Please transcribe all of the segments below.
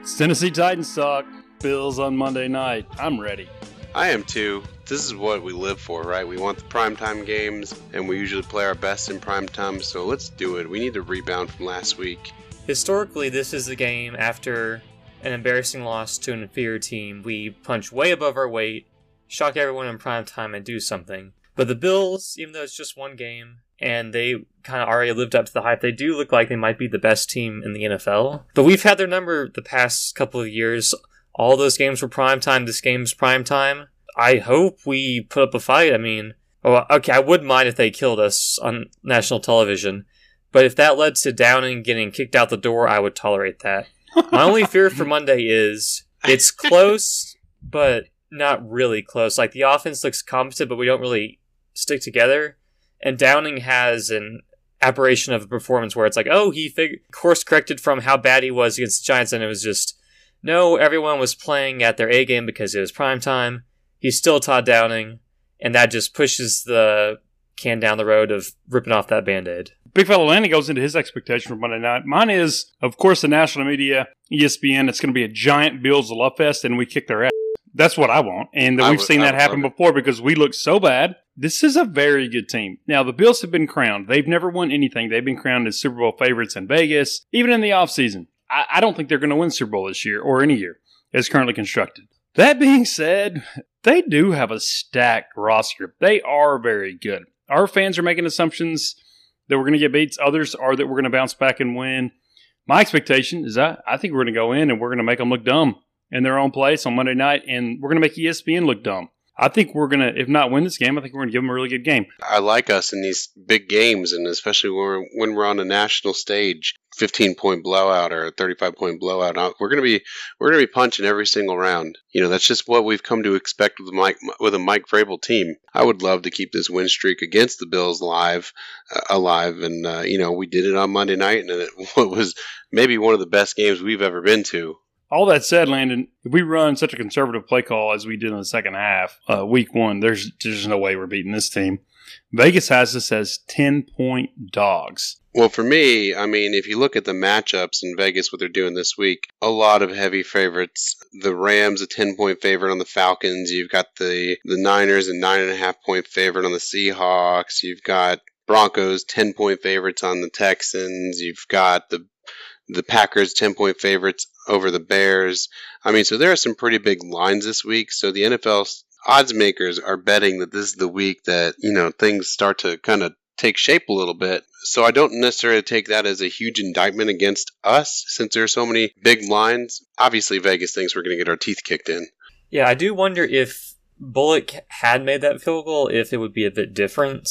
It's Tennessee Titans talk. Bills on Monday night. I'm ready. I am too. This is what we live for, right? We want the primetime games, and we usually play our best in primetime, so let's do it. We need to rebound from last week. Historically, this is the game after an embarrassing loss to an inferior team. We punch way above our weight, shock everyone in primetime, and do something. But the Bills, even though it's just one game, and they kind of already lived up to the hype. They do look like they might be the best team in the NFL. But we've had their number the past couple of years. All those games were prime time. This game's prime time. I hope we put up a fight. I mean, oh, okay, I wouldn't mind if they killed us on national television. But if that led to Downing getting kicked out the door, I would tolerate that. My only fear for Monday is it's close, but not really close. Like the offense looks competent, but we don't really stick together. And Downing has an aberration of a performance where it's like, oh, he fig- course corrected from how bad he was against the Giants, and it was just no, everyone was playing at their A game because it was prime time. He's still Todd Downing, and that just pushes the can down the road of ripping off that band aid. Big Fella Lanny goes into his expectation for Monday night. Mine is, of course, the national media, ESPN. It's going to be a giant Bills love fest, and we kick their ass. That's what I want. And we've would- seen that happen before because we look so bad. This is a very good team. Now, the Bills have been crowned. They've never won anything. They've been crowned as Super Bowl favorites in Vegas, even in the offseason. I, I don't think they're going to win Super Bowl this year or any year as currently constructed. That being said, they do have a stacked roster. They are very good. Our fans are making assumptions that we're going to get beats. Others are that we're going to bounce back and win. My expectation is that I think we're going to go in and we're going to make them look dumb in their own place on Monday night, and we're going to make ESPN look dumb. I think we're going to, if not win this game, I think we're going to give them a really good game. I like us in these big games, and especially when we're, when we're on a national stage, fifteen point blowout or a thirty five point blowout. uh, We're gonna be we're gonna be punching every single round. You know, that's just what we've come to expect with Mike with a Mike Vrabel team. I would love to keep this win streak against the Bills live, uh, alive, and uh, you know we did it on Monday night, and it was maybe one of the best games we've ever been to. All that said, Landon, if we run such a conservative play call as we did in the second half, uh, week one, there's there's no way we're beating this team. Vegas has us as ten point dogs. Well, for me, I mean, if you look at the matchups in Vegas, what they're doing this week, a lot of heavy favorites. The Rams, a 10 point favorite on the Falcons. You've got the, the Niners, a 9.5 point favorite on the Seahawks. You've got Broncos, 10 point favorites on the Texans. You've got the the Packers 10 point favorites over the Bears. I mean, so there are some pretty big lines this week. So the NFL odds makers are betting that this is the week that, you know, things start to kind of take shape a little bit. So I don't necessarily take that as a huge indictment against us since there are so many big lines. Obviously, Vegas thinks we're going to get our teeth kicked in. Yeah, I do wonder if Bullock had made that field goal, if it would be a bit different,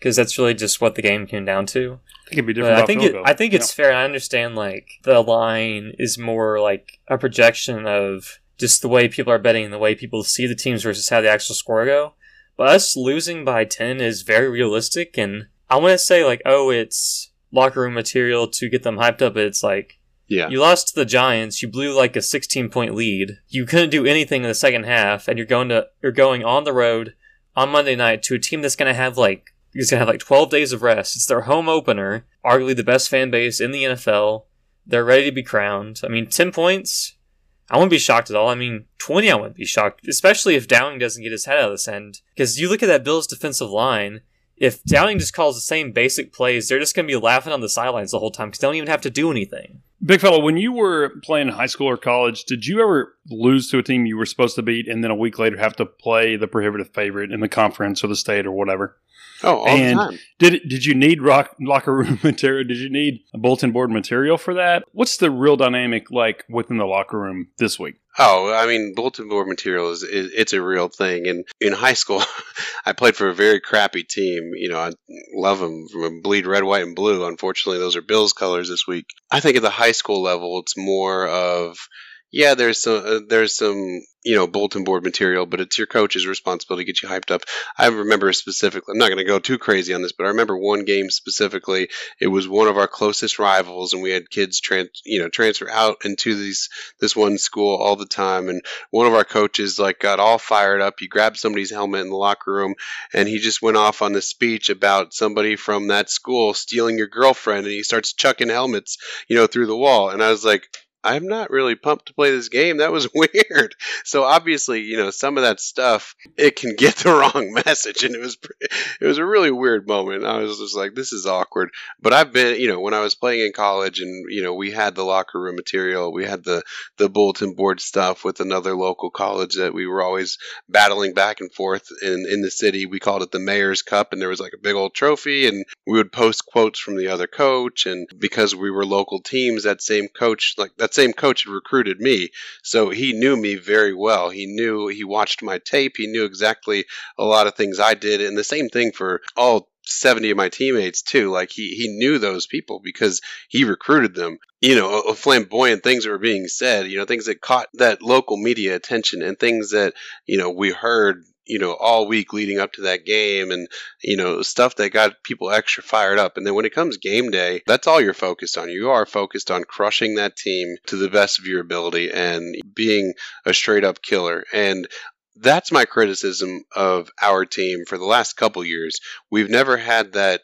because that's really just what the game came down to. I think it'd be But different. I think field it, goal. I think it's fair. I understand like the line is more like a projection of just the way people are betting and the way people see the teams versus how the actual score go. But us losing by ten is very realistic, and I want to say like, oh, it's locker room material to get them hyped up. But it's like Yeah. you lost to the Giants. You blew like a 16 point lead. You couldn't do anything in the second half, and you're going to you're going on the road on Monday night to a team that's going to have like going to have like 12 days of rest. It's their home opener, arguably the best fan base in the NFL. They're ready to be crowned. I mean, 10 points. I wouldn't be shocked at all. I mean, 20, I wouldn't be shocked, especially if Downing doesn't get his head out of this end. Because you look at that Bills defensive line, if Downing just calls the same basic plays, they're just going to be laughing on the sidelines the whole time because they don't even have to do anything. Big fellow, when you were playing in high school or college, did you ever lose to a team you were supposed to beat and then a week later have to play the prohibitive favorite in the conference or the state or whatever? Oh, all And- the time. Did did you need rock, locker room material? Did you need a bulletin board material for that? What's the real dynamic like within the locker room this week? Oh, I mean, bulletin board material is, is it's a real thing. And in high school, I played for a very crappy team. You know, I love them from bleed red, white, and blue. Unfortunately, those are Bills colors this week. I think at the high school level, it's more of yeah, there's some uh, there's some you know bulletin board material, but it's your coach's responsibility to get you hyped up. I remember specifically. I'm not going to go too crazy on this, but I remember one game specifically. It was one of our closest rivals, and we had kids trans you know transfer out into these this one school all the time, and one of our coaches like got all fired up. He grabbed somebody's helmet in the locker room, and he just went off on this speech about somebody from that school stealing your girlfriend, and he starts chucking helmets, you know, through the wall. And I was like, I'm not really pumped to play this game. That was weird. So obviously, you know, some of that stuff it can get the wrong message, and it was it was a really weird moment. I was just like, this is awkward. But I've been, you know, when I was playing in college, and you know, we had the locker room material, we had the the bulletin board stuff with another local college that we were always battling back and forth in in the city. We called it the Mayor's Cup, and there was like a big old trophy, and we would post quotes from the other coach, and because we were local teams, that same coach, like that same coach, had recruited me, so he knew me very well. He knew he watched my tape. He knew exactly a lot of things I did, and the same thing for all 70 of my teammates too like he he knew those people because he recruited them you know flamboyant things that were being said you know things that caught that local media attention and things that you know we heard you know all week leading up to that game and you know stuff that got people extra fired up. And then when it comes game day that's all you're focused on. You are focused on crushing that team to the best of your ability and being a straight up killer. And that's my criticism of our team for the last couple years. We've never had that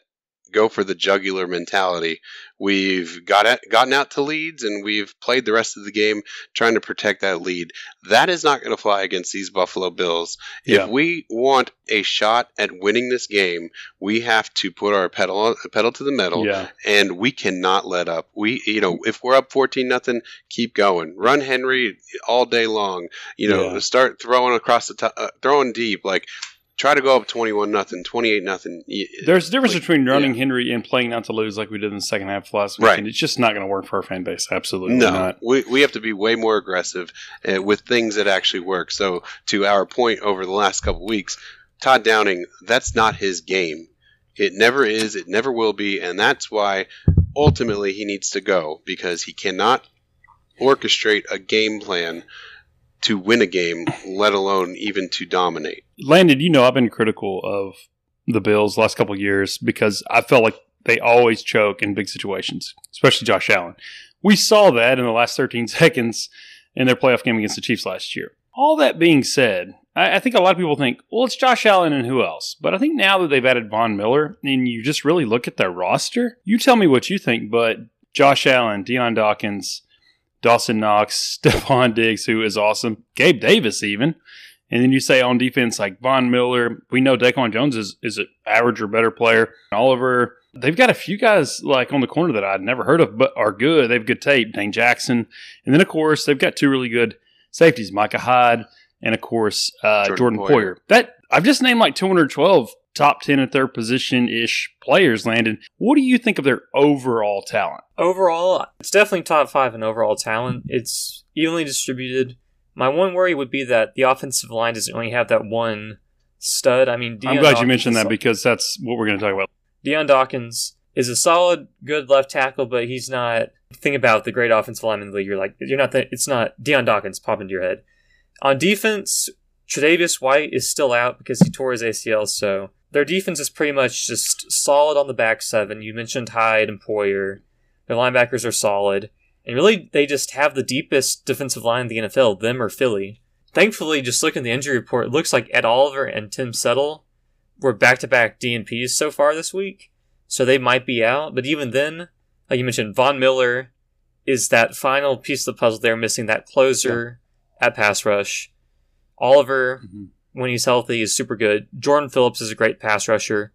go for the jugular mentality. We've got at, gotten out to leads and we've played the rest of the game trying to protect that lead. That is not going to fly against these Buffalo Bills. Yeah. If we want a shot at winning this game, we have to put our pedal pedal to the metal Yeah. and we cannot let up. We, you know, if we're up 14 nothing, keep going. Run Henry all day long. You know, Yeah. start throwing across the top, uh, throwing deep. Like, try to go up 21 nothing, 28 nothing. There's a difference Like, between running yeah. Henry and playing not to lose like we did in the second half of last week. Right. And it's just not going to work for our fan base. Absolutely No, not. we, we have to be way more aggressive uh, with things that actually work. So, to our point over the last couple weeks, Todd Downing, that's not his game. It never is. It never will be. And that's why ultimately he needs to go because he cannot orchestrate a game plan to win a game, let alone even to dominate. Landon, you know I've been critical of the Bills last couple years because I felt like they always choke in big situations, especially Josh Allen. We saw that in the last 13 seconds in their playoff game against the Chiefs last year. All that being said, I, I think a lot of people think, well, it's Josh Allen and who else? But I think now that they've added Von Miller and you just really look at their roster, you tell me what you think, but Josh Allen, Dion Dawkins, Dawson Knox, Stefon Diggs, who is awesome, Gabe Davis even. And then you say on defense like Von Miller, we know Daquan Jones is is an average or better player. Oliver, they've got a few guys like on the corner that I'd never heard of, but are good. They have good tape. Dane Jackson, and then of course they've got two really good safeties, Micah Hyde, and of course uh, Jordan Jordan, Poyer. Poyer. That I've just named like 212 top 10 at their position ish players. Landon, what do you think of their overall talent? Overall, it's definitely top five in overall talent. It's evenly distributed. My one worry would be that the offensive line doesn't really have that one stud. I mean, I'm Dion glad you mentioned that because that's what we're going to talk about. Dion Dawkins is a solid, good left tackle, but he's not. Think about the great offensive lineman in the league. You're like, you're not. The, it's not Dion Dawkins popping into your head. On defense, Tre'Davious White is still out because he tore his ACL. So their defense is pretty much just solid on the back seven. You mentioned Hyde and Poyer. Their linebackers are solid, and really they just have the deepest defensive line in the NFL. Them or Philly. Thankfully, just looking at the injury report, it looks like Ed Oliver and Tim Settle were back-to-back DNPs so far this week, so they might be out. But even then, like you mentioned, Von Miller is that final piece of the puzzle. They're missing that closer at pass rush. Oliver, Mhm. When he's healthy, is super good. Jordan Phillips is a great pass rusher.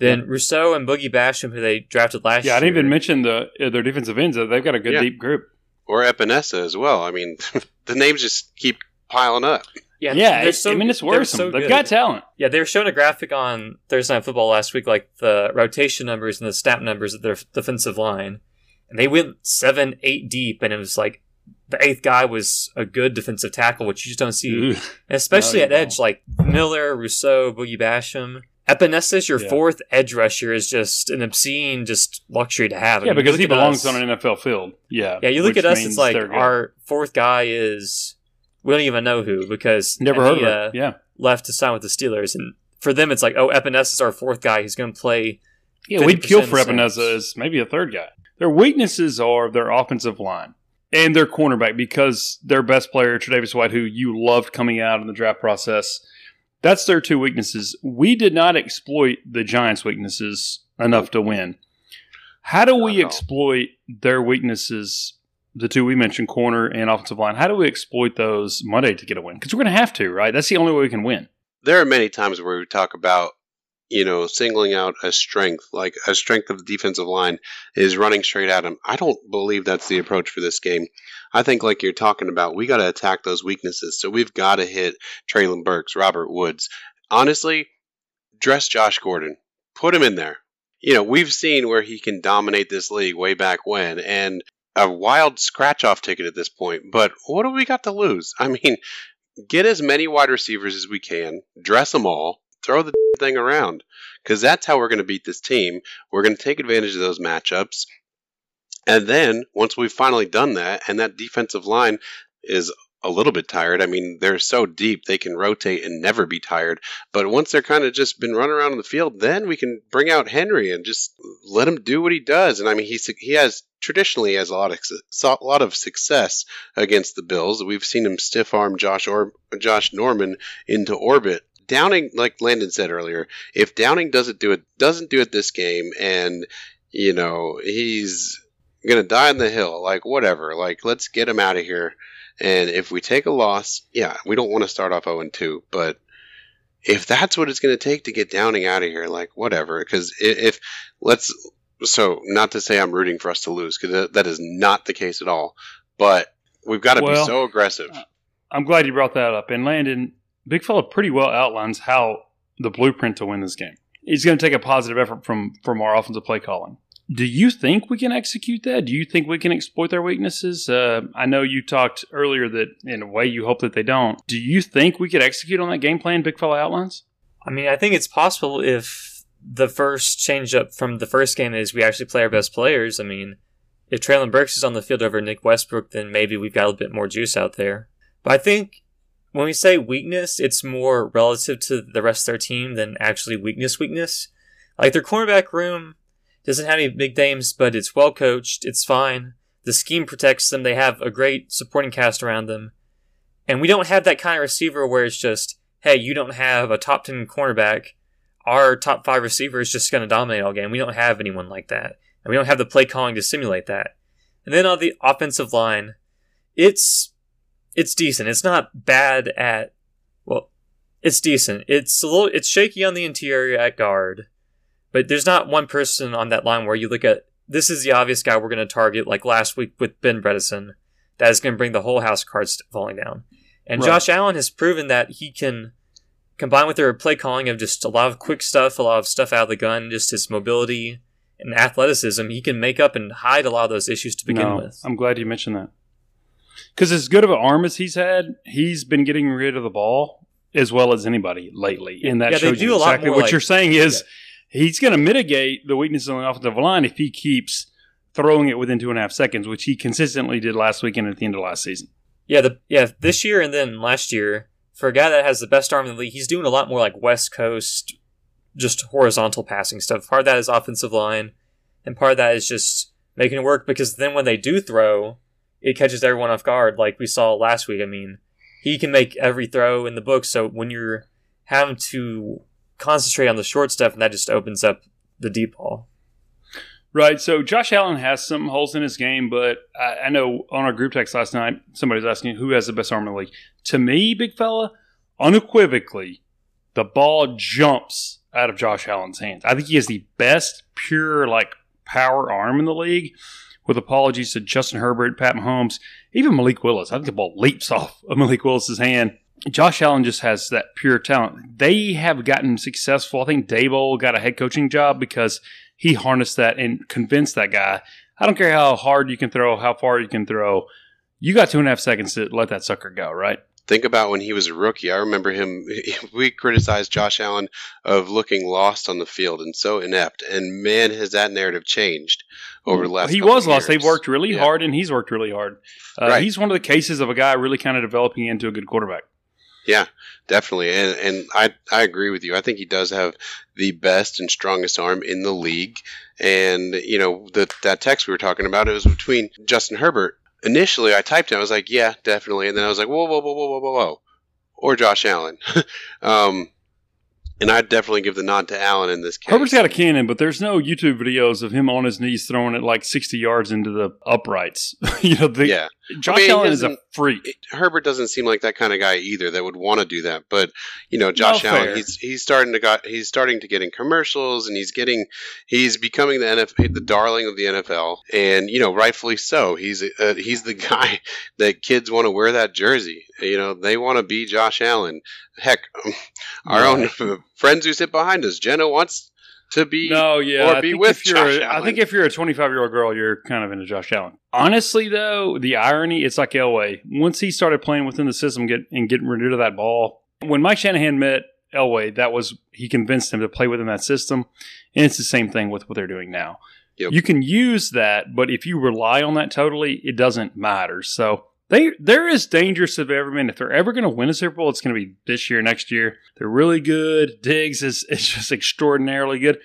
Then Rousseau and Boogie Basham, who they drafted last year. Yeah, I didn't even mention the uh, their defensive ends. They've got a good Yeah. deep group. Or Epenesa as well. I mean, the names just keep piling up. Yeah, Yeah, they're so- I mean it's they're worrisome. so They've good. got talent. Yeah, they were showing a graphic on Thursday Night Football last week, like the rotation numbers and the snap numbers of their defensive line. And they went seven, eight deep, and it was like the eighth guy was a good defensive tackle, which you just don't see, especially No, at you edge, like Miller, Rousseau, Boogie Basham. Epenesa, your Yeah. fourth edge rusher, is just an obscene just luxury to have. I Yeah, mean, because he belongs us- on an NFL field. Yeah. Yeah, you look at us, it's like our fourth guy is we don't even know who because never heard he, of uh. Yeah. left to sign with the Steelers, and for them, it's like, oh, Epenesa is our fourth guy. He's going to play. Yeah, we'd kill for snaps. Epenesa as maybe a third guy. Their weaknesses are their offensive line and their cornerback because their best player, Tre'Davious White, who you loved coming out in the draft process, that's their two weaknesses. We did not exploit the Giants' weaknesses enough to win. How do we exploit their weaknesses the two we mentioned, corner and offensive line, how do we exploit those Monday to get a win? Because we're going to have to, right? That's the only way we can win. There are many times where we talk about, you know, singling out a strength, like a strength of the defensive line is running straight at him. I don't believe that's the approach for this game. I think, like you're talking about, we got to attack those weaknesses. So we've got to hit Treylon Burks, Robert Woods. Honestly, dress Josh Gordon, put him in there. You know, we've seen where he can dominate this league way back when, and a wild scratch off ticket at this point. But what do we got to lose? I mean, get as many wide receivers as we can, dress them all, throw the thing around, because that's how we're going to beat this team. We're going to take advantage of those matchups. And then once we've finally done that, and that defensive line is a little bit tired. I mean, they're so deep they can rotate and never be tired. But once they're kind of just been running around in the field, then we can bring out Henry and just let him do what he does. And I mean, he he has traditionally has a lot of a lot of success against the Bills. We've seen him stiff arm Josh or Josh Norman into orbit. Downing, like Landon said earlier, if Downing doesn't do it, doesn't do it this game, and you know he's gonna die on the hill, like whatever, like let's get him out of here and if we take a loss, yeah, we don't want to start off 0 2, but if that's what it's going to take to get Downing out of here, like whatever. Because if, if, let's so not to say I'm rooting for us to lose because that is not the case at all, but we've got to well, be so aggressive. Uh, I'm glad you brought that up. And Landon, Big Fella pretty well outlines how the blueprint to win this game. He's going to take a positive effort from from our offensive play calling. Do you think we can execute that? Do you think we can exploit their weaknesses? Uh, I know you talked earlier that in a way you hope that they don't. Do you think we could execute on that game plan Big Fella outlines? I mean, I think it's possible if the first change up from the first game is we actually play our best players. I mean, if Treylon Burks is on the field over Nick Westbrook, then maybe we've got a bit more juice out there. But I think when we say weakness, it's more relative to the rest of their team than actually weakness weakness. Like their cornerback room doesn't have any big names, but it's well coached. It's fine. The scheme protects them. They have a great supporting cast around them. And we don't have that kind of receiver where it's just, hey, you don't have a top 10 cornerback. Our top five receiver is just going to dominate all game. We don't have anyone like that. And we don't have the play calling to simulate that. And then on the offensive line, it's it's decent. It's not bad at well, it's decent. It's a little it's shaky on the interior at guard. But there's not one person on that line where you look at this is the obvious guy we're going to target, like last week with Ben Bredeson, that is going to bring the whole house cards falling down. And right. Josh Allen has proven that he can combine with their play calling of just a lot of quick stuff, a lot of stuff out of the gun, just his mobility and athleticism, he can make up and hide a lot of those issues to begin no, with. I'm glad you mentioned that. Because as good of an arm as he's had, he's been getting rid of the ball as well as anybody lately. And that yeah, shows you exactly what like, you're saying is yeah he's going to mitigate the weaknesses on the offensive line if he keeps throwing it within two and a half seconds, which he consistently did last weekend at the end of last season. Yeah, the yeah this year and then last year for a guy that has the best arm in the league, he's doing a lot more like West Coast, just horizontal passing stuff. Part of that is offensive line, and part of that is just making it work because then when they do throw, it catches everyone off guard, like we saw last week. I mean, he can make every throw in the book. So when you're having to concentrate on the short stuff, and that just opens up the deep ball. Right. So Josh Allen has some holes in his game, but I, I, know on our group text last night, somebody was asking who has the best arm in the league. To me, big fella, unequivocally, the ball jumps out of Josh Allen's hands. I think he has the best pure like power arm in the league. With apologies to Justin Herbert, Pat Mahomes, even Malik Willis. I think the ball leaps off of Malik Willis's hand. Josh Allen just has that pure talent. They have gotten successful. I think Daboll got a head coaching job because he harnessed that and convinced that guy. I don't care how hard you can throw, how far you can throw. You got two and a half seconds to let that sucker go, right? Think about when he was a rookie. I remember him. We criticized Josh Allen of looking lost on the field and so inept. And man, has that narrative changed over the last. He was lost. They've worked really yeah. hard, and he's worked really hard. Uh, right. He's one of the cases of a guy really kind of developing into a good quarterback. Yeah, definitely, and and I I agree with you. I think he does have the best and strongest arm in the league. And you know the, that text we were talking about it was between Justin Herbert. Initially, I typed it. I was like, yeah, definitely. And then I was like, whoa, whoa, whoa, whoa, whoa, whoa, whoa, or Josh Allen. um, And I'd definitely give the nod to Allen in this case. Herbert's got a cannon, but there's no YouTube videos of him on his knees throwing it like 60 yards into the uprights. you know, the, yeah. Josh I mean, Allen is a doesn't- freak. It- Herbert doesn't seem like that kind of guy either that would want to do that. But you know, Josh No, Allen, fair. he's he's starting to got he's starting to get in commercials, and he's getting he's becoming the NFL the darling of the NFL, and you know, rightfully so. He's uh, he's the guy that kids want to wear that jersey. You know, they want to be Josh Allen. Heck, our own friends who sit behind us, Jenna wants to be. No, yeah. or I be with if you're, Josh a- I Allen. think if you're a 25 year old girl, you're kind of into Josh Allen. Honestly, though, the irony, it's like Elway. Once he started playing within the system get, and getting rid of that ball, when Mike Shanahan met Elway, that was he convinced him to play within that system, and it's the same thing with what they're doing now. Yep. You can use that, but if you rely on that totally, it doesn't matter. So they they're as dangerous as ever been. If they're ever going to win a Super Bowl, it's going to be this year, next year. They're really good. Diggs is is just extraordinarily good.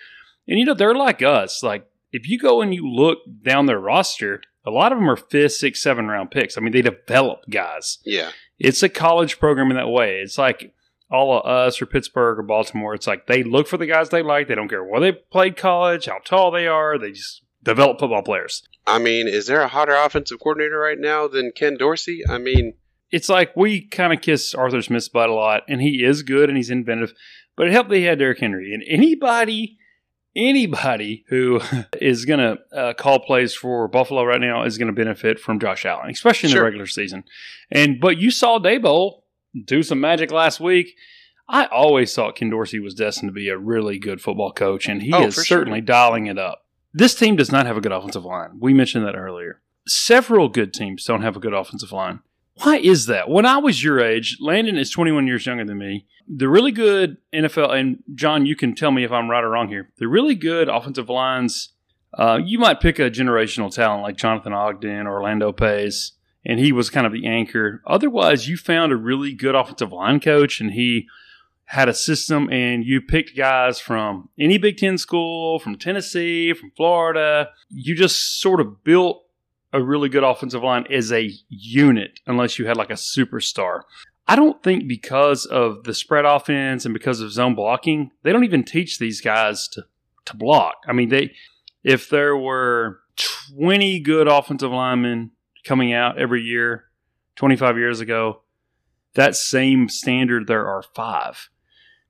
And you know, they're like us. Like, if you go and you look down their roster, a lot of them are fifth, sixth, seven round picks. I mean, they develop guys. yeah, It's a college program in that way. It's like all of us or Pittsburgh or Baltimore. It's like they look for the guys they like. They don't care where they played college, how tall they are. They just develop football players. I mean, is there a hotter offensive coordinator right now than Ken Dorsey? I mean, It's like we kind of kiss Arthur Smith's butt a lot, and he is good and he's inventive, but it helped that he had Derrick Henry. And anybody, anybody who is going to uh, call plays for Buffalo right now is going to benefit from Josh Allen, especially in Sure. the regular season. And but you saw Daboll do some magic last week. I always thought Ken Dorsey was destined to be a really good football coach, and he Oh, is for sure. certainly dialing it up. This team does not have a good offensive line. We mentioned that earlier. Several good teams don't have a good offensive line. Why is that? When I was your age, Landon is 21 years younger than me. The really good NFL, and John, you can tell me if I'm right or wrong here. The really good offensive lines, uh, you might pick a generational talent like Jonathan Ogden or Orlando Pace, and he was kind of the anchor. Otherwise, you found a really good offensive line coach, and he had a system, and you picked guys from any Big Ten school, from Tennessee, from Florida. You just sort of built a really good offensive line as a unit, unless you had like a superstar. I don't think because of the spread offense and because of zone blocking, they don't even teach these guys to, to block. I mean, they if there were 20 good offensive linemen coming out every year 25 years ago, that same standard there are 5.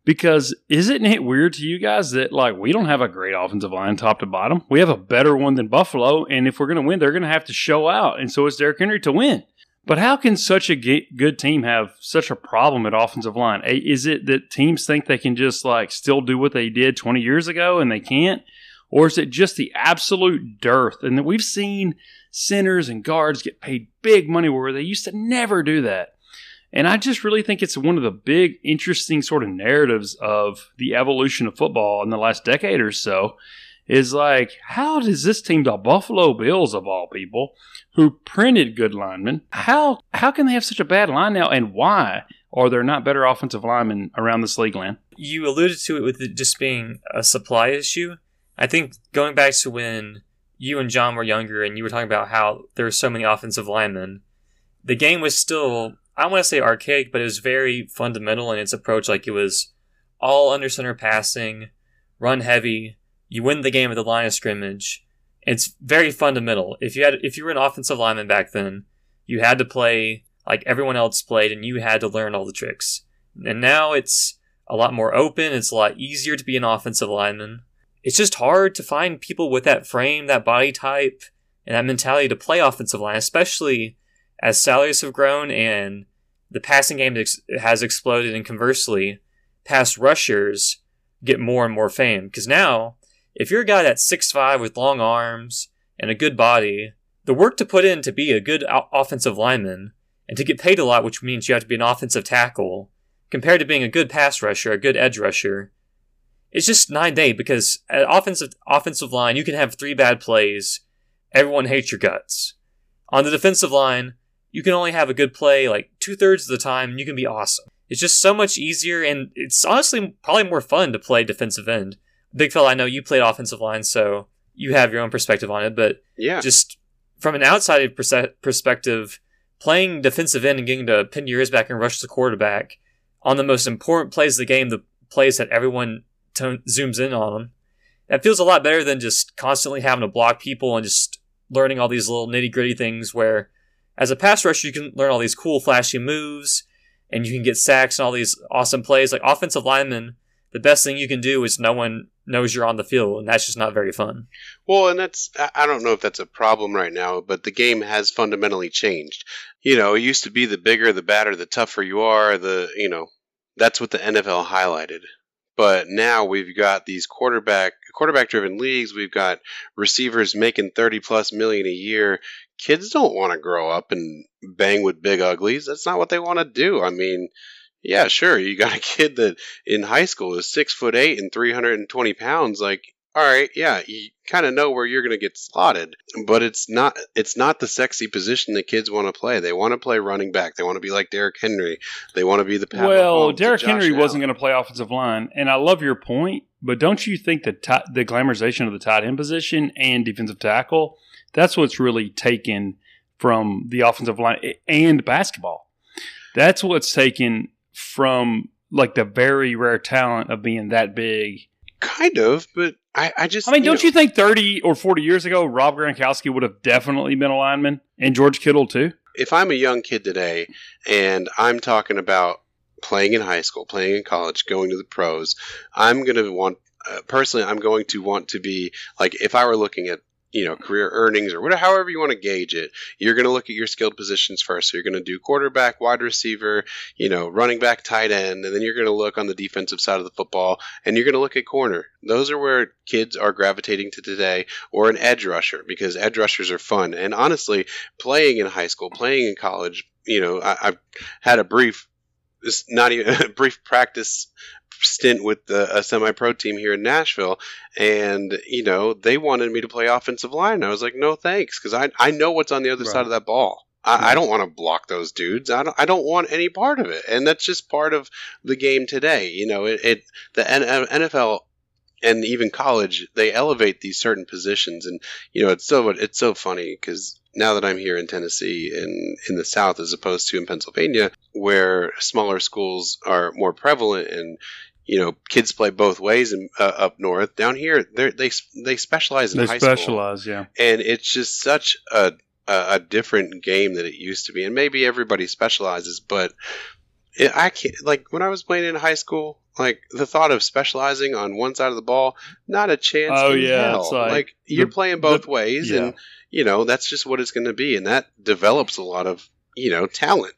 Because isn't it weird to you guys that like we don't have a great offensive line top to bottom? We have a better one than Buffalo, and if we're going to win, they're going to have to show out, and so is Derrick Henry to win. But how can such a good team have such a problem at offensive line? Is it that teams think they can just like still do what they did 20 years ago and they can't? Or is it just the absolute dearth? And that we've seen centers and guards get paid big money where they used to never do that. And I just really think it's one of the big, interesting sort of narratives of the evolution of football in the last decade or so. Is like, how does this team, the Buffalo Bills of all people, who printed good linemen, how how can they have such a bad line now, and why are there not better offensive linemen around this league, Land? You alluded to it with it just being a supply issue. I think going back to when you and John were younger and you were talking about how there were so many offensive linemen, the game was still, I want to say archaic, but it was very fundamental in its approach. Like it was all under center passing, run heavy. You win the game at the line of scrimmage. It's very fundamental. If you had, if you were an offensive lineman back then, you had to play like everyone else played, and you had to learn all the tricks. And now it's a lot more open. It's a lot easier to be an offensive lineman. It's just hard to find people with that frame, that body type, and that mentality to play offensive line, especially as salaries have grown and the passing game has exploded. And conversely, pass rushers get more and more fame. Because now, if you're a guy that's 6'5 with long arms and a good body, the work to put in to be a good offensive lineman and to get paid a lot, which means you have to be an offensive tackle, compared to being a good pass rusher, a good edge rusher, it's just nine day because at offensive offensive line you can have three bad plays, everyone hates your guts. On the defensive line, you can only have a good play like two thirds of the time, and you can be awesome. It's just so much easier, and it's honestly probably more fun to play defensive end. Big fella, I know you played offensive line, so you have your own perspective on it, but Yeah. just from an outside perspective, playing defensive end and getting to pin your ears back and rush the quarterback on the most important plays of the game, the plays that everyone to- zooms in on them. That feels a lot better than just constantly having to block people and just learning all these little nitty gritty things where as a pass rusher you can learn all these cool flashy moves and you can get sacks and all these awesome plays. Like offensive linemen, the best thing you can do is no one knows you're on the field, and that's just not very fun. Well, and that's I don't know if that's a problem right now, but the game has fundamentally changed. You know, it used to be the bigger, the badder, the tougher you are, the you know, that's what the NFL highlighted. But now we've got these quarterback quarterback driven leagues. We've got receivers making 30 plus million a year. Kids don't want to grow up and bang with big uglies. That's not what they want to do. I mean, yeah, sure. You got a kid that in high school is six foot eight and 320 pounds. Like, all right, yeah, you kind of know where you're going to get slotted, but it's not it's not the sexy position that kids want to play. They want to play running back. They want to be like Derrick Henry. They want to be the Pat well, Derrick Henry wasn't going to play offensive line, and I love your point, but don't you think the ti the glamorization of the tight end position and defensive tackle that's what's really taken from the offensive line and basketball. That's what's taken from like the very rare talent of being that big. kind of, but I, I just I mean, don't know, you think 30 or 40 years ago, Rob Gronkowski would have definitely been a lineman and George Kittle too? if I'm a young kid today and I'm talking about playing in high school, playing in college, going to the pros, I'm going to want, uh, personally, I'm going to want to be like, if I were looking at, you know, career earnings or whatever, however you want to gauge it, you're going to look at your skilled positions first. So you're going to do quarterback, wide receiver, you know, running back, tight end, and then you're going to look on the defensive side of the football and you're going to look at corner. Those are where kids are gravitating to today or an edge rusher because edge rushers are fun. And honestly, playing in high school, playing in college, you know, I, I've had a brief, it's not even a brief practice stint with the, a semi-pro team here in Nashville, and you know they wanted me to play offensive line. I was like, no thanks, because I I know what's on the other Right. side of that ball. I, I don't want to block those dudes. I don't. I don't want any part of it, and that's just part of the game today. You know, it, it the N- uh, NFL and even college they elevate these certain positions, and you know it's so it's so funny because now that I'm here in Tennessee in in the South as opposed to in Pennsylvania, where smaller schools are more prevalent and you know kids play both ways and uh, up north. Down here they they specialize in They high school. specialize, yeah. and it's just such a, a different game that it used to be. And maybe everybody specializes but it, i can't like when i was playing in high school like the thought of specializing on one side of the ball not a chance Oh, in yeah, like like you're the- playing both the- ways yeah. and you know that's just what it's going to be. And that develops a lot of you know talent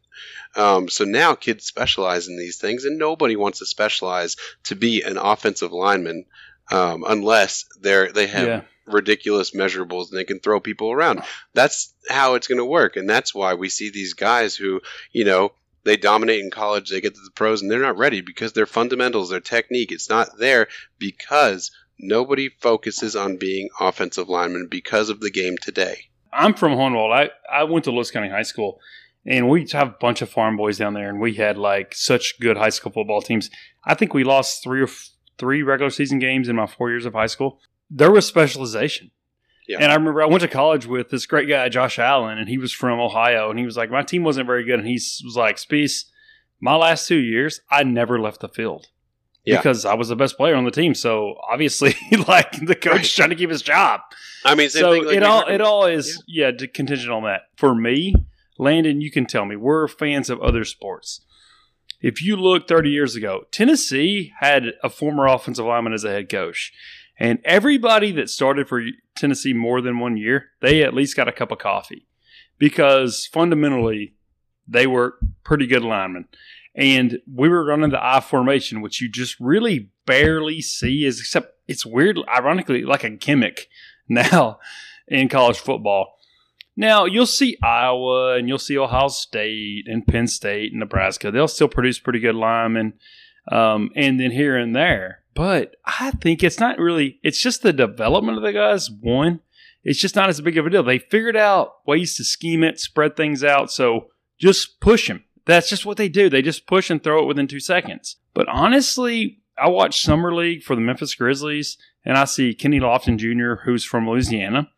um, so now kids specialize in these things and nobody wants to specialize to be an offensive lineman um, unless they're they have Yeah. ridiculous measurables and they can throw people around. That's how it's going to work, and that's why we see these guys who, you know, they dominate in college, they get to the pros, and they're not ready because their fundamentals, their technique, it's not there because nobody focuses on being offensive linemen because of the game today. I'm from Hohenwald. I, I went to Lewis County High School, and we have a bunch of farm boys down there, and we had like such good high school football teams. I think we lost three or f- three regular season games in my four years of high school. There was specialization. Yeah. And I remember I went to college with this great guy, Josh Allen, and he was from Ohio, and he was like, my team wasn't very good, and he was like, Speece, my last two years, I never left the field. Yeah. Because I was the best player on the team, so obviously, like the coach Right. trying to keep his job I mean, same so thing like it all it all is yeah. d contingent on that. For me, Landon, you can tell me we're fans of other sports. If you look 30 years ago, Tennessee had a former offensive lineman as a head coach, and everybody that started for Tennessee more than one year, they at least got a cup of coffee because fundamentally they were pretty good linemen. And we were running the I formation, which you just really barely see, is except it's weird, ironically, like a gimmick now in college football. Now you'll see Iowa and you'll see Ohio State and Penn State and Nebraska. They'll still produce pretty good linemen, um, and then here and there. But I think it's not really. It's just the development of the guys. One, it's just not as big of a deal. They figured out ways to scheme it, spread things out. So just push them. That's just what they do. They just push and throw it within two seconds. But honestly, I watch Summer League for the Memphis Grizzlies, and I see Kenny Lofton Jr., who's from Louisiana,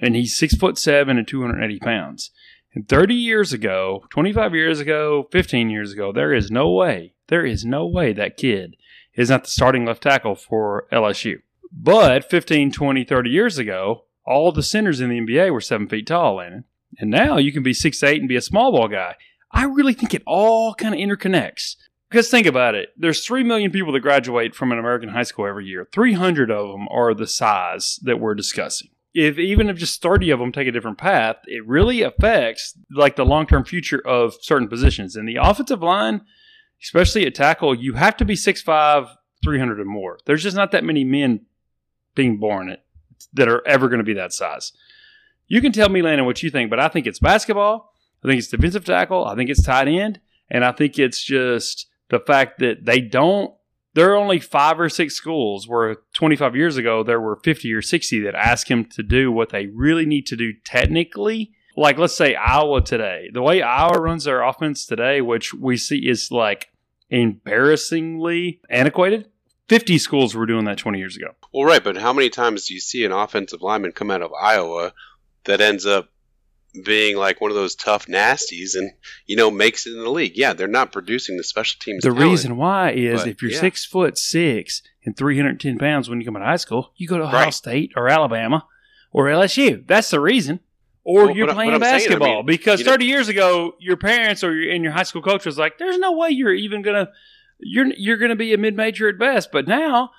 and he's six foot seven and 280 pounds. And 30 years ago, 25 years ago, 15 years ago, there is no way, there is no way that kid is not the starting left tackle for LSU. But 15, 20, 30 years ago, all the centers in the NBA were seven feet tall, Landon. And now you can be six eight and be a small ball guy. I really think it all kind of interconnects. Because think about it. There's 3 million people that graduate from an American high school every year. 300 of them are the size that we're discussing. If even if just 30 of them take a different path, it really affects like the long-term future of certain positions. And the offensive line, especially at tackle, you have to be 6'5", 300 or more. There's just not that many men being born it that are ever going to be that size. You can tell me, Landon, what you think, but I think it's basketball. I think it's defensive tackle. I think it's tight end. And I think it's just the fact that they don't, there are only five or six schools where 25 years ago there were 50 or 60 that ask him to do what they really need to do technically. Like, let's say Iowa today. The way Iowa runs their offense today, which we see is like embarrassingly antiquated, 50 schools were doing that 20 years ago. Well, right, but how many times do you see an offensive lineman come out of Iowa that ends up being like one of those tough nasties and you know makes it in the league. Yeah, they're not producing the special teams. The talent, reason why is but, if you're yeah. six foot six and 310 pounds when you come out of high school, you go to Ohio Right. State or Alabama or LSU. That's the reason. Or Well, you're but playing but I'm saying, I basketball mean, because you know- 30 years ago, your parents or your, and your high school coach was like, "There's no way you're even gonna you're you're gonna be a mid major at best." But now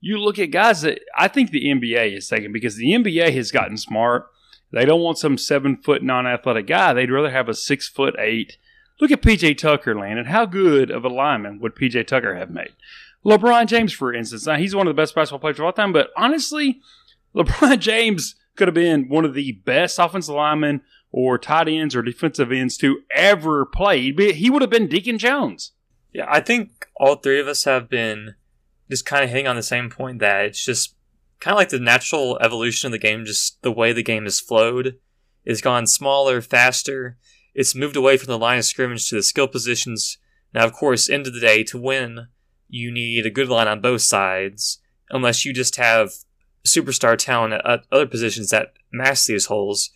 you look at guys that I think the NBA is taking because the NBA has gotten smart. They don't want some seven foot non athletic guy. They'd rather have a six foot eight. Look at PJ Tucker, Landon. How good of a lineman would PJ Tucker have made? LeBron James, for instance. Now, he's one of the best basketball players of all time, but honestly, LeBron James could have been one of the best offensive linemen or tight ends or defensive ends to ever play. He would have been Deacon Jones. Yeah, I think all three of us have been just kind of hitting on the same point that it's just kind of like the natural evolution of the game, just the way the game has flowed. It's gone smaller, faster. It's moved away from the line of scrimmage to the skill positions. Now, of course, end of the day, to win, you need a good line on both sides, unless you just have superstar talent at- other positions that mask these holes.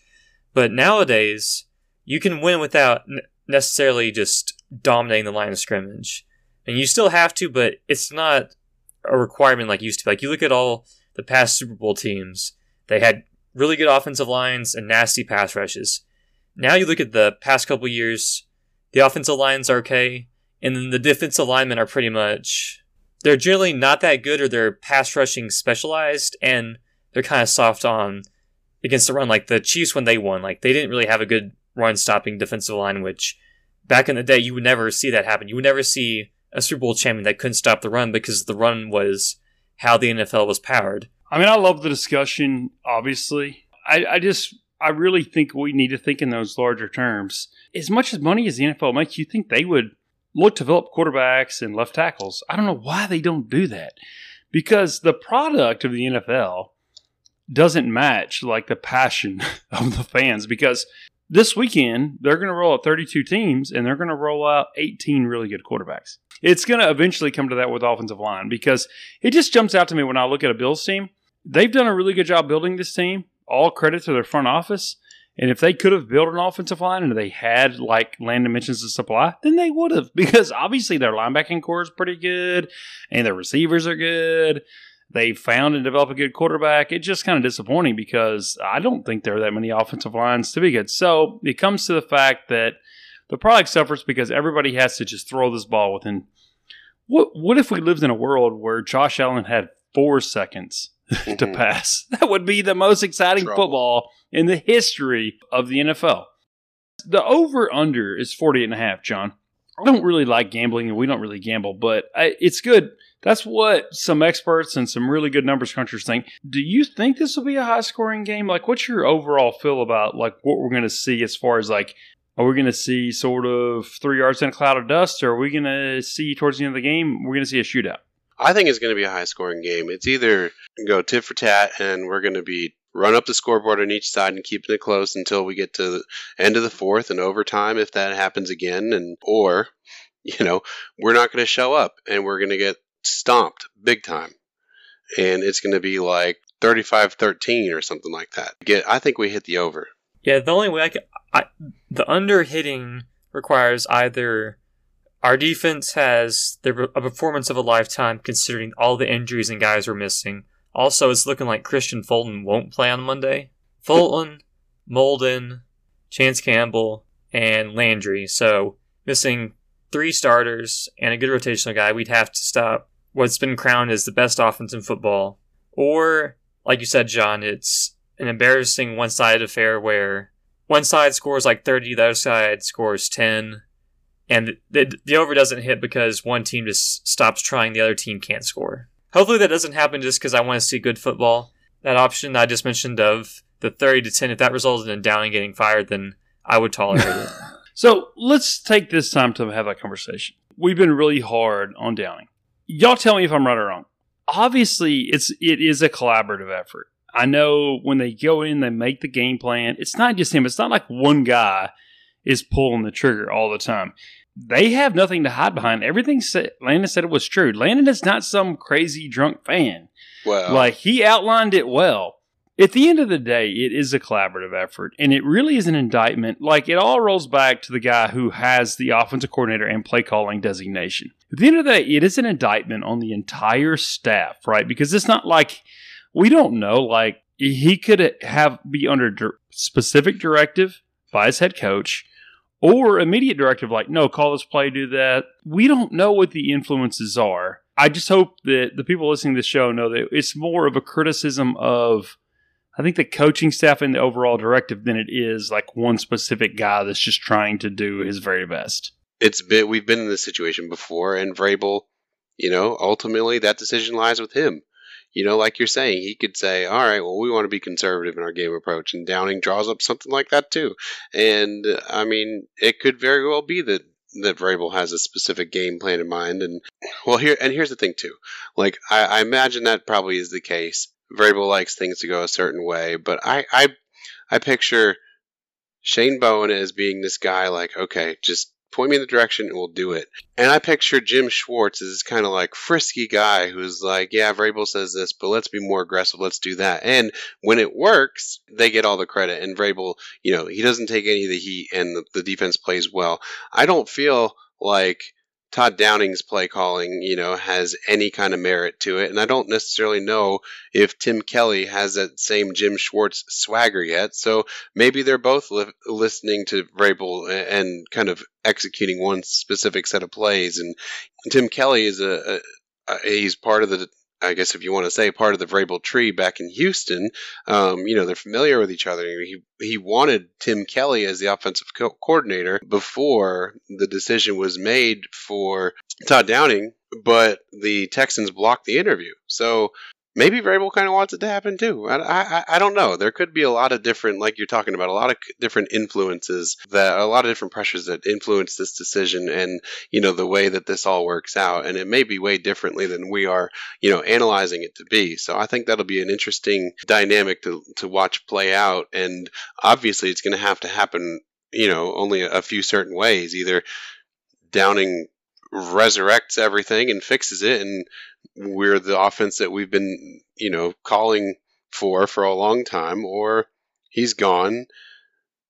But nowadays, you can win without necessarily just dominating the line of scrimmage. And you still have to, but it's not a requirement like used to be. Like you look at all the past Super Bowl teams, they had really good offensive lines and nasty pass rushes. Now you look at the past couple years, the offensive lines are okay, and then the defensive linemen are pretty much they're generally not that good or they're pass rushing specialized and they're kind of soft on against the run. Like the Chiefs when they won, like they didn't really have a good run stopping defensive line, which back in the day you would never see that happen. You would never see a Super Bowl champion that couldn't stop the run because the run was how the NFL was powered. I mean, I love the discussion, obviously. I, I just, I really think we need to think in those larger terms. As much as money as the NFL makes, you think they would look to develop quarterbacks and left tackles. I don't know why they don't do that. Because the product of the NFL doesn't match like the passion of the fans. Because this weekend, they're going to roll out 32 teams and they're going to roll out 18 really good quarterbacks. It's going to eventually come to that with offensive line because it just jumps out to me when I look at a Bills team. They've done a really good job building this team. All credit to their front office. And if they could have built an offensive line and they had, like Landon mentions, the supply, then they would have. Because obviously their linebacking core is pretty good and their receivers are good. They found and developed a good quarterback. It's just kind of disappointing because I don't think there are that many offensive lines to be good. So it comes to the fact that the product suffers because everybody has to just throw this ball within. What, what if we lived in a world where Josh Allen had four seconds to Mhm. pass? That would be the most exciting Trouble. football in the history of the NFL. The over under is 48 and a half, John. I don't really like gambling and we don't really gamble, but I, it's good. That's what some experts and some really good numbers crunchers think. Do you think this will be a high scoring game? Like, what's your overall feel about like what we're going to see as far as like, are we going to see sort of three yards in a cloud of dust, or are we going to see towards the end of the game we're going to see a shootout? I think it's going to be a high scoring game. It's either go tit for tat and we're going to be run up the scoreboard on each side and keeping it close until we get to the end of the fourth and overtime if that happens again and or you know we're not going to show up and we're going to get stomped big time and it's going to be like 35-13 or something like that. Get I think we hit the over. Yeah, the only way I can, I, the under hitting requires either Our defense has the, a performance of a lifetime considering all the injuries and guys we're missing. Also, it's looking like Kristian Fulton won't play on Monday. Fulton, Molden, Chance Campbell, and Landry. So, missing three starters and a good rotational guy, we'd have to stop what's been crowned as the best offense in football. Or, like you said, John, it's an embarrassing one sided affair where one side scores like 30, the other side scores 10. And the, the over doesn't hit because one team just stops trying, the other team can't score. Hopefully that doesn't happen just because I want to see good football. That option I just mentioned of the 30 to 10, if that resulted in Downing getting fired, then I would tolerate it. So let's take this time to have that conversation. We've been really hard on Downing. Y'all tell me if I'm right or wrong. Obviously, it's it is a collaborative effort. I know when they go in, they make the game plan. It's not just him. It's not like one guy is pulling the trigger all the time. They have nothing to hide behind. Everything said, Landon said it was true. Landon is not some crazy drunk fan. Well, Like he outlined it well. At the end of the day, it is a collaborative effort, and it really is an indictment. Like it all rolls back to the guy who has the offensive coordinator and play calling designation. At the end of the day, it is an indictment on the entire staff, right? Because it's not like we don't know. Like he could have be under dir- specific directive by his head coach, or immediate directive, like no, call this play, do that. We don't know what the influences are. I just hope that the people listening to the show know that it's more of a criticism of I think the coaching staff and the overall directive than it is like one specific guy that's just trying to do his very best. it's been we've been in this situation before, and Vrabel, you know, ultimately that decision lies with him. You know, like you're saying, he could say, "All right, well, we want to be conservative in our game approach," and Downing draws up something like that too. And uh, I mean, it could very well be that that Vrabel has a specific game plan in mind. And well, here and here's the thing too. Like I, I imagine that probably is the case. Vrabel likes things to go a certain way, but I I, I picture Shane Bowen as being this guy like, okay, just point me in the direction and we'll do it. And I picture Jim Schwartz as this kind of like frisky guy who's like, yeah, Vrabel says this, but let's be more aggressive. Let's do that. And when it works, they get all the credit. And Vrabel, you know, he doesn't take any of the heat and the, the defense plays well. I don't feel like Todd Downing's play calling, you know, has any kind of merit to it. And I don't necessarily know if Tim Kelly has that same Jim Schwartz swagger yet. So maybe they're both li- listening to Vrabel and kind of executing one specific set of plays. And Tim Kelly is a, a, a he's part of the I guess if you want to say part of the Vrabel tree back in Houston, um, you know they're familiar with each other. He he wanted Tim Kelly as the offensive co- coordinator before the decision was made for Todd Downing, but the Texans blocked the interview. So maybe Vrabel kind of wants it to happen too. I, I I don't know. There could be a lot of different, like you're talking about, a lot of different influences that a lot of different pressures that influence this decision and you know the way that this all works out. And it may be way differently than we are you know analyzing it to be. So I think that'll be an interesting dynamic to to watch play out. And obviously, it's going to have to happen. You know, only a few certain ways. Either Downing resurrects everything and fixes it, and we're the offense that we've been you know calling for for a long time, or he's gone.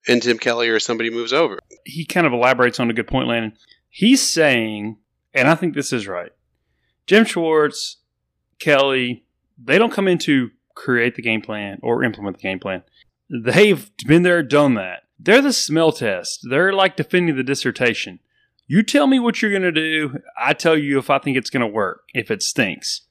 And Tim Kelly or somebody moves over. He kind of elaborates on a good point, Landon. He's saying, and I think this is right Jim Schwartz, Kelly, they don't come in to create the game plan or implement the game plan. They've been there, done that. They're the smell test. They're like defending the dissertation. You tell me what you're going to do. I tell you if I think it's going to work, if it stinks.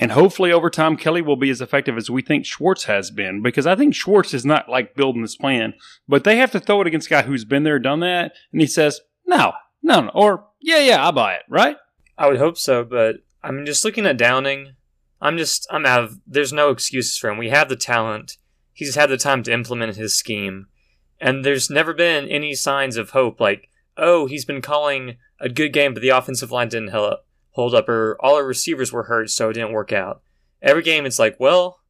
And hopefully over time, Kelly will be as effective as we think Schwartz has been because I think Schwartz is not like building this plan, but they have to throw it against a guy who's been there, done that. And he says, no, no, no. Or, yeah, yeah, I'll buy it, right? I would hope so, but I'm just looking at Downing. I'm just, I'm out of, there's no excuses for him. We have the talent. He's had the time to implement his scheme. And there's never been any signs of hope like, oh, he's been calling a good game, but the offensive line didn't hold up, or all our receivers were hurt, so it didn't work out. Every game, it's like, well,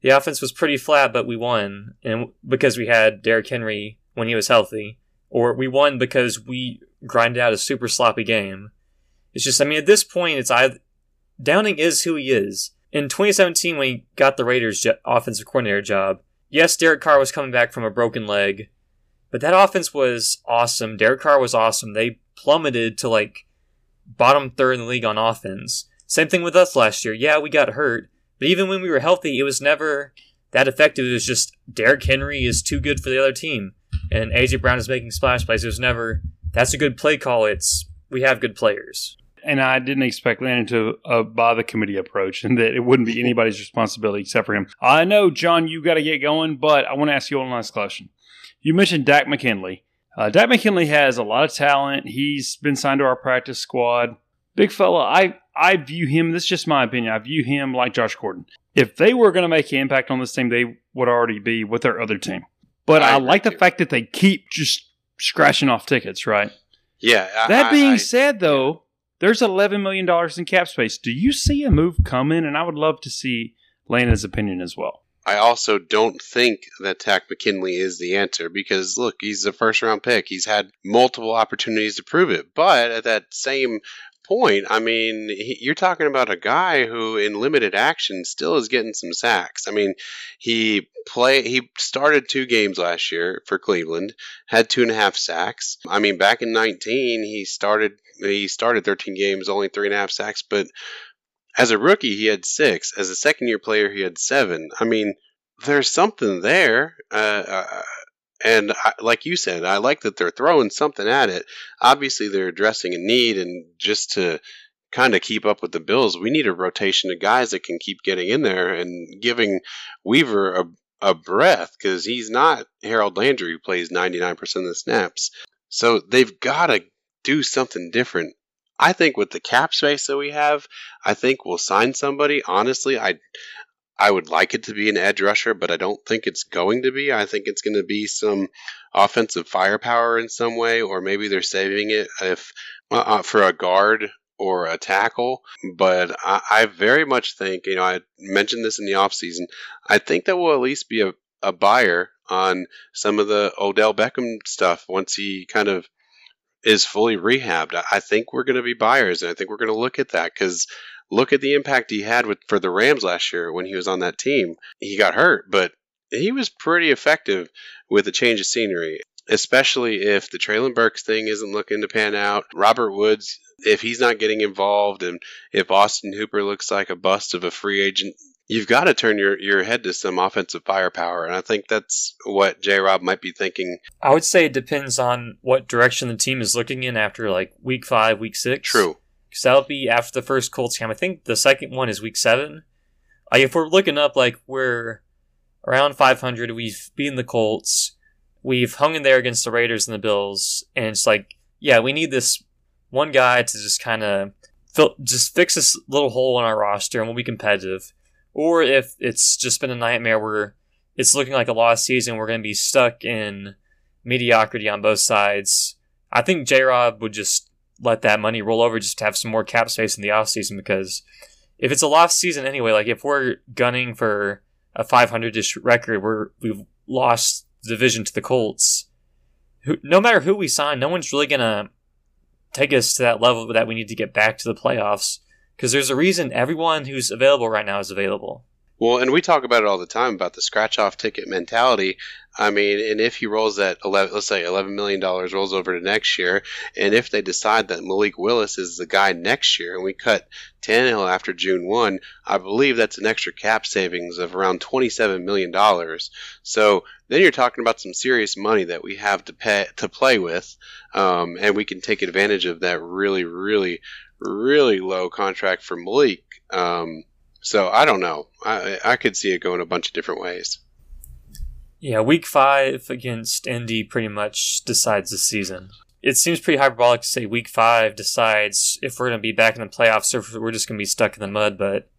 the offense was pretty flat, but we won, and because we had Derrick Henry when he was healthy, or we won because we grinded out a super sloppy game. It's just, I mean, at this point, it's either Downing is who he is. In 2017, when he got the Raiders' offensive coordinator job, yes, Derek Carr was coming back from a broken leg, but that offense was awesome. Derek Carr was awesome. They plummeted to like bottom third in the league on offense. Same thing with us last year. Yeah, we got hurt, but even when we were healthy, it was never that effective. It was just Derrick Henry is too good for the other team, and AJ Brown is making splash plays. It was never that's a good play call. It's we have good players. And I didn't expect Landon to uh, buy the committee approach and that it wouldn't be anybody's responsibility except for him. I know, John, you got to get going, but I want to ask you one last question. You mentioned Takk McKinley. Uh, Takk McKinley has a lot of talent. He's been signed to our practice squad. Big fella, I, I view him, this is just my opinion, I view him like Josh Gordon. If they were going to make an impact on this team, they would already be with their other team. But I, I like the fact that they keep just scratching off tickets, right? Yeah. I, that being I, said, though, there's $11 million in cap space. Do you see a move coming? And I would love to see Landon's opinion as well. I also don't think that Takk McKinley is the answer because look, he's a first round pick. He's had multiple opportunities to prove it. But at that same point, I mean, he, you're talking about a guy who, in limited action, still is getting some sacks. I mean, he play he started two games last year for Cleveland, had two and a half sacks. I mean, back in 19, he started he started 13 games, only three and a half sacks, but as a rookie, he had six. As a second year player, he had seven. I mean, there's something there. Uh, uh, and I, like you said, I like that they're throwing something at it. Obviously, they're addressing a need, and just to kind of keep up with the Bills, we need a rotation of guys that can keep getting in there and giving Weaver a, a breath because he's not Harold Landry who plays 99% of the snaps. So they've got to do something different. I think with the cap space that we have, I think we'll sign somebody. Honestly, I I would like it to be an edge rusher, but I don't think it's going to be. I think it's going to be some offensive firepower in some way, or maybe they're saving it if uh, uh, for a guard or a tackle. But I, I, very much think, you know, I mentioned this in the offseason, I think that we'll at least be a, a buyer on some of the Odell Beckham stuff once he kind of is fully rehabbed. I think we're going to be buyers, and I think we're going to look at that because look at the impact he had with for the Rams last year when he was on that team. He got hurt, but he was pretty effective with a change of scenery, especially if the Treylon Burks thing isn't looking to pan out. Robert Woods, if he's not getting involved, and if Austin Hooper looks like a bust of a free agent, you've got to turn your, your head to some offensive firepower. And I think that's what J Rob might be thinking. I would say it depends on what direction the team is looking in after like week five, week six. True because that'll be after the first Colts game. I think the second one is week seven. Like if we're looking up, like we're around 500, we've beaten the Colts, we've hung in there against the Raiders and the Bills, and it's like, yeah, we need this one guy to just kind of just fix this little hole in our roster and we'll be competitive. Or if it's just been a nightmare where it's looking like a lost season, we're going to be stuck in mediocrity on both sides. I think J Rob would just let that money roll over just to have some more cap space in the off season because if it's a lost season anyway, like if we're gunning for a 500ish record, we're we've lost the division to the Colts. No matter who we sign, no one's really gonna take us to that level that we need to get back to the playoffs because there's a reason everyone who's available right now is available. Well, and we talk about it all the time about the scratch off ticket mentality. I mean, and if he rolls that 11, let's say $11 million rolls over to next year, and if they decide that Malik Willis is the guy next year and we cut Tannehill after June 1, I believe that's an extra cap savings of around $27 million. So then you're talking about some serious money that we have to pay to play with, um, and we can take advantage of that really, really, really low contract for Malik. Um, so I don't know. I I could see it going a bunch of different ways. Yeah, week five against Indy pretty much decides the season. It seems pretty hyperbolic to say week five decides if we're going to be back in the playoffs or if we're just going to be stuck in the mud, but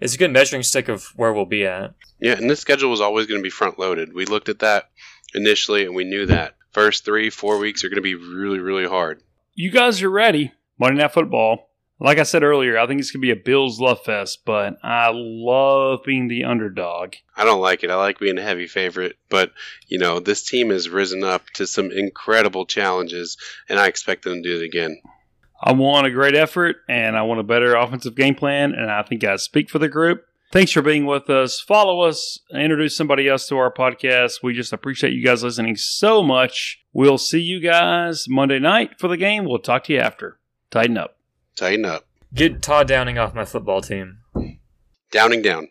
it's a good measuring stick of where we'll be at. Yeah, and this schedule was always going to be front loaded. We looked at that initially and we knew that. First three, four weeks are going to be really, really hard. You guys are ready. Monday Night Football. Like I said earlier, I think it's going to be a Bills love fest, but I love being the underdog. I don't like it. I like being a heavy favorite, but you know, this team has risen up to some incredible challenges and I expect them to do it again. I want a great effort and I want a better offensive game plan and I think I speak for the group. Thanks for being with us. Follow us, introduce somebody else to our podcast. We just appreciate you guys listening so much. We'll see you guys Monday night for the game. We'll talk to you after. Tighten up. Tighten up. Get Todd Downing off my football team. Downing down.